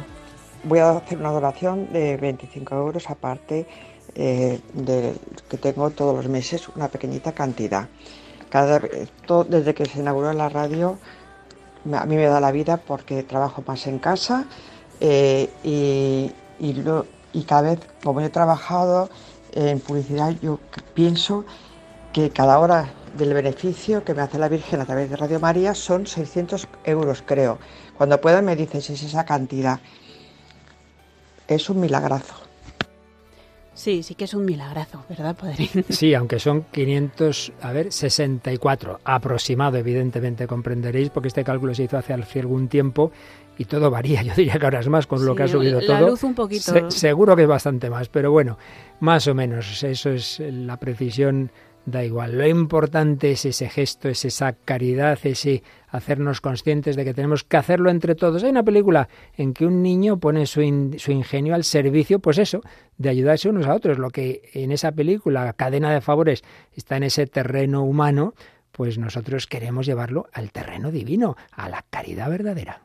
voy a hacer una donación de 25 euros aparte eh, de que tengo todos los meses una pequeñita cantidad. Cada, desde que se inauguró la radio, a mí me da la vida porque trabajo más en casa eh, y, y lo- y cada vez, como he trabajado en publicidad, yo pienso que cada hora del beneficio que me hace la Virgen a través de Radio María son 600 euros, creo. Cuando puedan me dicen si es esa cantidad. Es un milagrazo. Sí, sí que es un milagrazo, ¿verdad, padre? Sí, aunque son 500, a ver, 64 aproximado, evidentemente comprenderéis, porque este cálculo se hizo hace algún tiempo y todo varía. Yo diría que ahora es más con lo que ha subido la todo. luz un poquito. Se- seguro que es bastante más, pero bueno, más o menos. Eso es la precisión, da igual. Lo importante es ese gesto, es esa caridad, ese hacernos conscientes de que tenemos que hacerlo entre todos. Hay una película en que un niño pone su, su ingenio al servicio, pues eso, de ayudarse unos a otros. Lo que en esa película, cadena de favores, está en ese terreno humano, pues nosotros queremos llevarlo al terreno divino, a la caridad verdadera.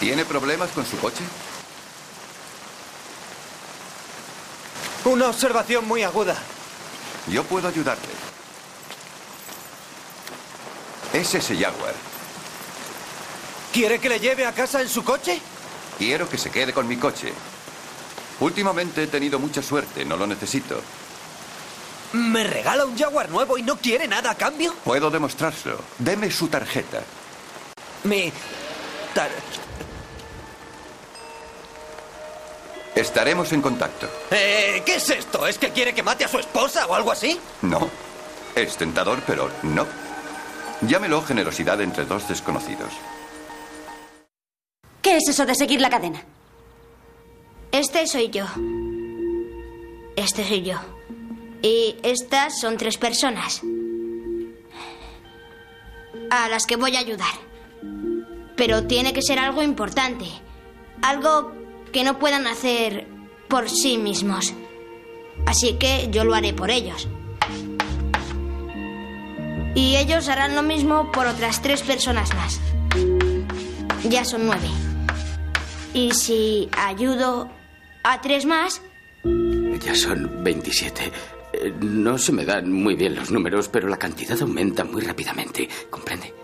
¿Tiene problemas con su coche? Una observación muy aguda. Yo puedo ayudarle. Es ese Jaguar. ¿Quiere que le lleve a casa en su coche? Quiero que se quede con mi coche. Últimamente he tenido mucha suerte, no lo necesito. ¿Me regala un Jaguar nuevo y no quiere nada a cambio? Puedo demostrárselo. Deme su tarjeta. Mi... tar- Estaremos en contacto. Eh, ¿Qué es esto? ¿Es que quiere que mate a su esposa o algo así? No. Es tentador, pero no. Llámelo generosidad entre dos desconocidos. ¿Qué es eso de seguir la cadena? Este soy yo. Este soy yo. Y estas son tres personas. A las que voy a ayudar. Pero tiene que ser algo importante. Algo que no puedan hacer por sí mismos. Así que yo lo haré por ellos. Y ellos harán lo mismo por otras tres personas más. Ya son nueve. Y si ayudo a tres más, Ya son 27. Eh, No se me dan muy bien los números, pero la cantidad aumenta muy rápidamente. ¿Comprende?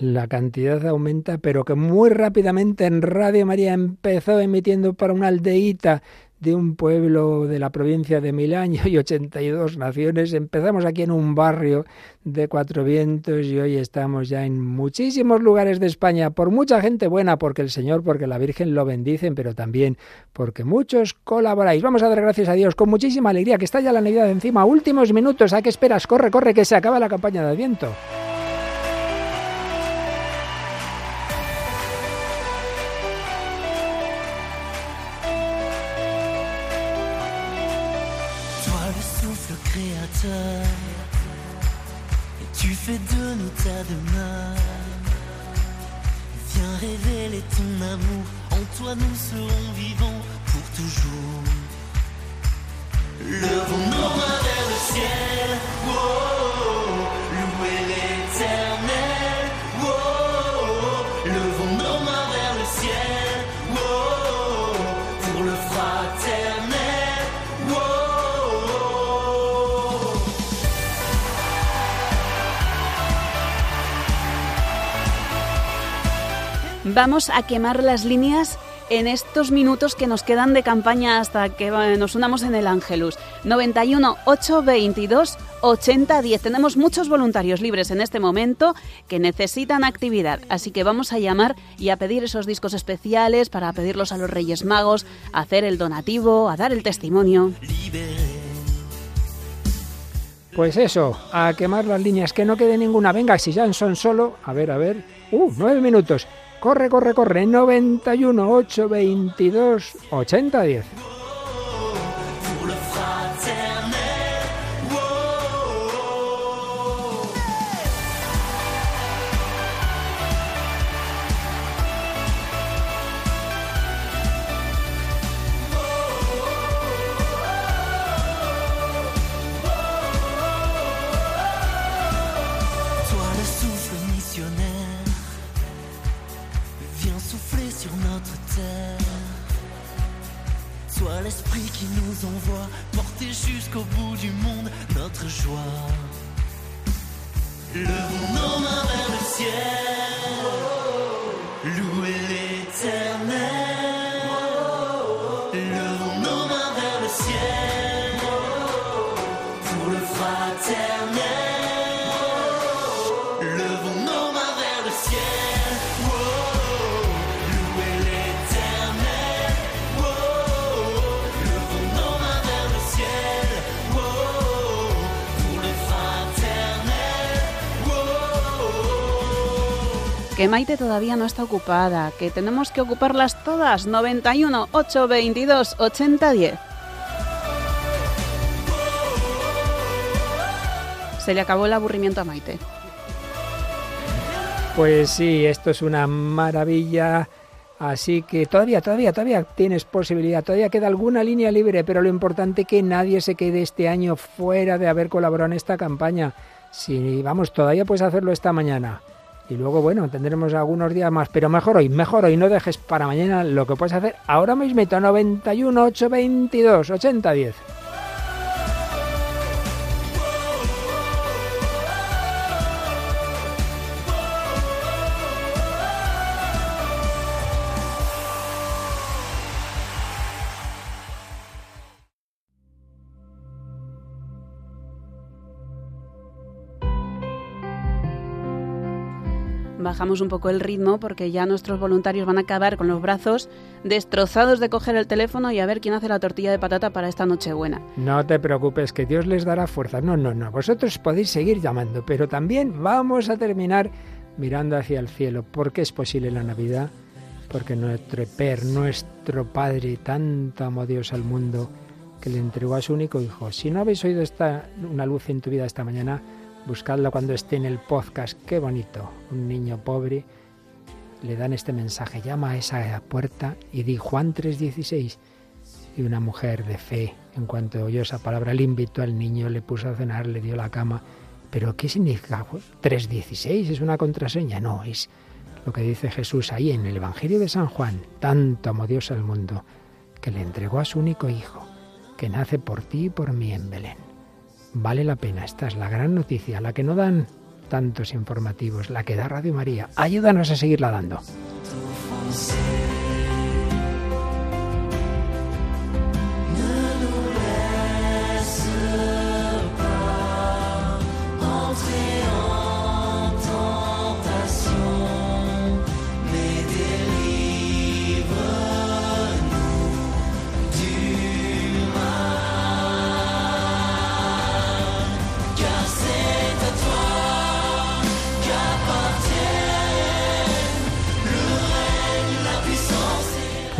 La cantidad aumenta, pero que muy rápidamente en Radio María empezó emitiendo para una aldeíta de un pueblo de la provincia de Milán y 82 naciones. Empezamos aquí en un barrio de Cuatro Vientos y hoy estamos ya en muchísimos lugares de España por mucha gente buena, porque el Señor, porque la Virgen lo bendicen, pero también porque muchos colaboráis. Vamos a dar gracias a Dios con muchísima alegría, que está ya la Navidad encima. Últimos minutos, ¿a qué esperas? Corre, corre, que se acaba la campaña de Adviento. En toi nous serons vivants pour toujours. Levons nos mains vers le ciel, Vamos a quemar las líneas en estos minutos que nos quedan de campaña hasta que eh, nos unamos en el Ángelus. 91 822 80 10. Tenemos muchos voluntarios libres en este momento que necesitan actividad, así que vamos a llamar y a pedir esos discos especiales para pedirlos a los Reyes Magos, a hacer el donativo, a dar el testimonio. Pues eso, a quemar las líneas, que no quede ninguna. Venga, si ya son solo, a ver, a ver. Uh, nueve minutos. Corre, corre, corre. 91, 8, 22, Que Maite todavía no está ocupada, que tenemos que ocuparlas todas. 91 822 80 10. Se le acabó el aburrimiento a Maite. Pues sí, esto es una maravilla. Así que todavía, todavía, todavía tienes posibilidad, todavía queda alguna línea libre, pero lo importante es que nadie se quede este año fuera de haber colaborado en esta campaña. Si vamos, todavía puedes hacerlo esta mañana. Y luego, bueno, tendremos algunos días más, pero mejor hoy, mejor hoy, no dejes para mañana lo que puedes hacer ahora mismo, 91 822 80 10. Bajamos un poco el ritmo porque ya nuestros voluntarios van a acabar con los brazos destrozados de coger el teléfono y a ver quién hace la tortilla de patata para esta Nochebuena. No te preocupes, que Dios les dará fuerza. No, no, no. Vosotros podéis seguir llamando, pero también vamos a terminar mirando hacia el cielo. porque es posible la Navidad? Porque nuestro Per, nuestro Padre, tanto amó Dios al mundo que le entregó a su único hijo. Si no habéis oído esta, una luz en tu vida esta mañana, buscadla cuando esté en el podcast. Qué bonito. Un niño pobre le dan este mensaje. Llama a esa puerta y di Juan 3:16. Y una mujer de fe, en cuanto oyó esa palabra, le invitó al niño, le puso a cenar, le dio la cama. ¿Pero qué significa? ¿3.16? ¿Es una contraseña? No, es lo que dice Jesús ahí en el Evangelio de San Juan. Tanto amó Dios al mundo que le entregó a su único hijo, que nace por ti y por mí en Belén. Vale la pena, esta es la gran noticia, la que no dan tantos informativos, la que da Radio María. Ayúdanos a seguirla dando.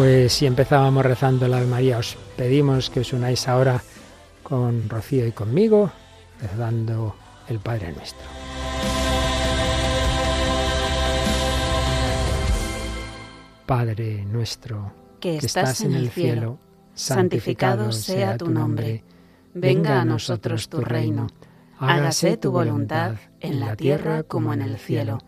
Pues si empezábamos rezando la Ave María, os pedimos que os unáis ahora con Rocío y conmigo, rezando el Padre Nuestro. Padre nuestro, que estás en el cielo, santificado sea tu nombre. Venga a nosotros tu reino. Hágase tu voluntad en la tierra como en el cielo.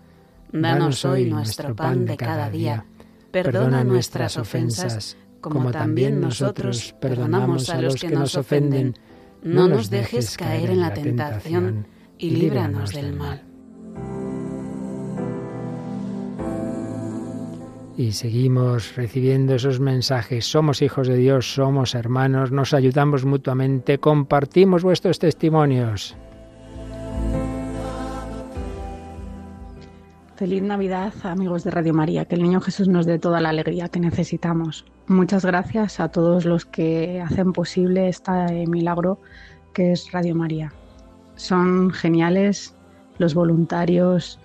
Danos hoy nuestro pan de cada día. Perdona nuestras ofensas, como también nosotros perdonamos a los que nos ofenden. No nos dejes caer en la tentación y líbranos del mal. Y seguimos recibiendo esos mensajes. Somos hijos de Dios, somos hermanos, nos ayudamos mutuamente, compartimos vuestros testimonios. Feliz Navidad, amigos de Radio María. Que el Niño Jesús nos dé toda la alegría que necesitamos. Muchas gracias a todos los que hacen posible este milagro que es Radio María. Son geniales los voluntarios.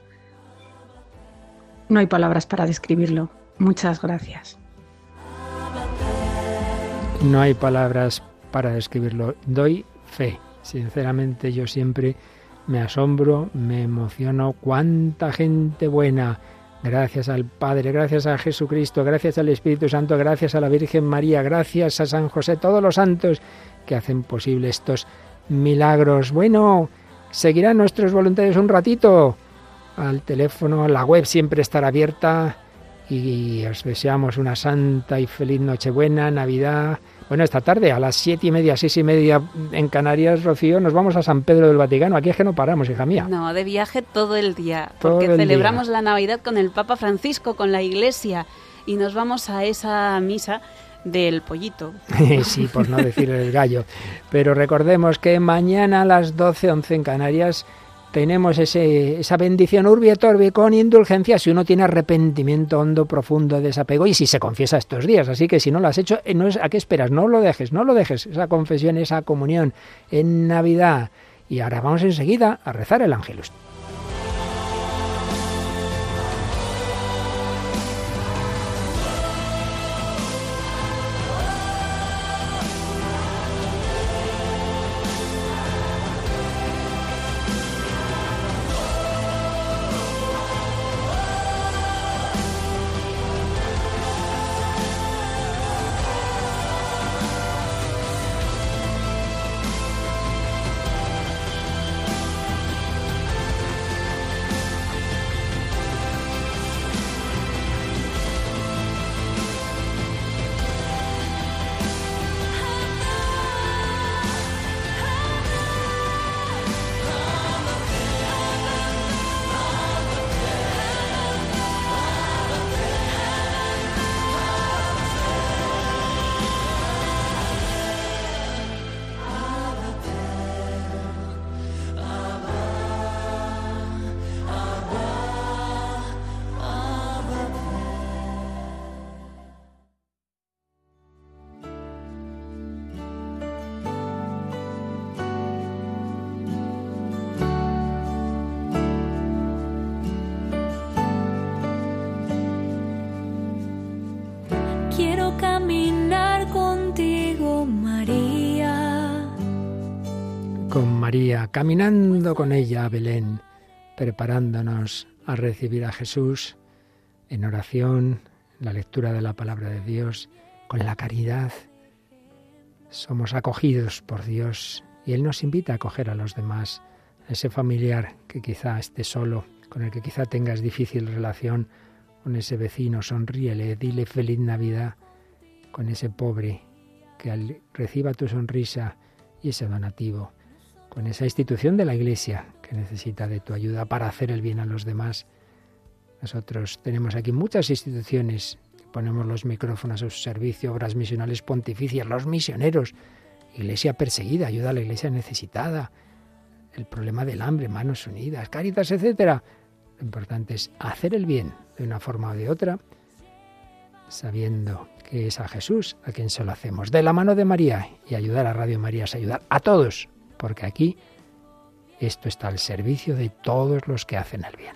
No hay palabras para describirlo. Muchas gracias. No hay palabras para describirlo. Doy fe. Sinceramente yo siempre me asombro, me emociono. Cuánta gente buena. Gracias al Padre, gracias a Jesucristo, gracias al Espíritu Santo, gracias a la Virgen María, gracias a San José, todos los santos que hacen posible estos milagros. Bueno, seguirán nuestros voluntarios un ratito. Al teléfono, la web siempre estará abierta y os deseamos una santa y feliz Nochebuena, Navidad. Bueno, esta tarde a las siete y media, seis y media en Canarias, Rocío, nos vamos a San Pedro del Vaticano. Aquí es que no paramos, hija mía. No, de viaje todo el día, Todo porque el celebramos la Navidad con el Papa Francisco, con la Iglesia, y nos vamos a esa misa del pollito. sí, por no decir el gallo. Pero recordemos que mañana a las 12, 11 en Canarias tenemos ese, esa bendición urbi et orbi con indulgencia si uno tiene arrepentimiento hondo, profundo, desapego y si se confiesa estos días. Así que si no lo has hecho, eh, no es, ¿a qué esperas? No lo dejes, no lo dejes. Esa confesión, esa comunión en Navidad. Y ahora vamos enseguida a rezar el Ángelus. Caminando con ella a Belén, preparándonos a recibir a Jesús en oración, la lectura de la palabra de Dios, con la caridad. Somos acogidos por Dios y Él nos invita a acoger a los demás, a ese familiar que quizá esté solo, con el que quizá tengas difícil relación, con ese vecino, sonríele, dile feliz Navidad, con ese pobre que reciba tu sonrisa y ese donativo, con esa institución de la Iglesia que necesita de tu ayuda para hacer el bien a los demás. Nosotros tenemos aquí muchas instituciones, ponemos los micrófonos a su servicio, obras misionales pontificias, los misioneros, iglesia perseguida, ayuda a la iglesia necesitada, el problema del hambre, manos unidas, caritas, etcétera. Lo importante es hacer el bien de una forma o de otra, sabiendo que es a Jesús a quien se lo hacemos, de la mano de María, y ayudar a Radio María es ayudar a todos, porque aquí esto está al servicio de todos los que hacen el bien.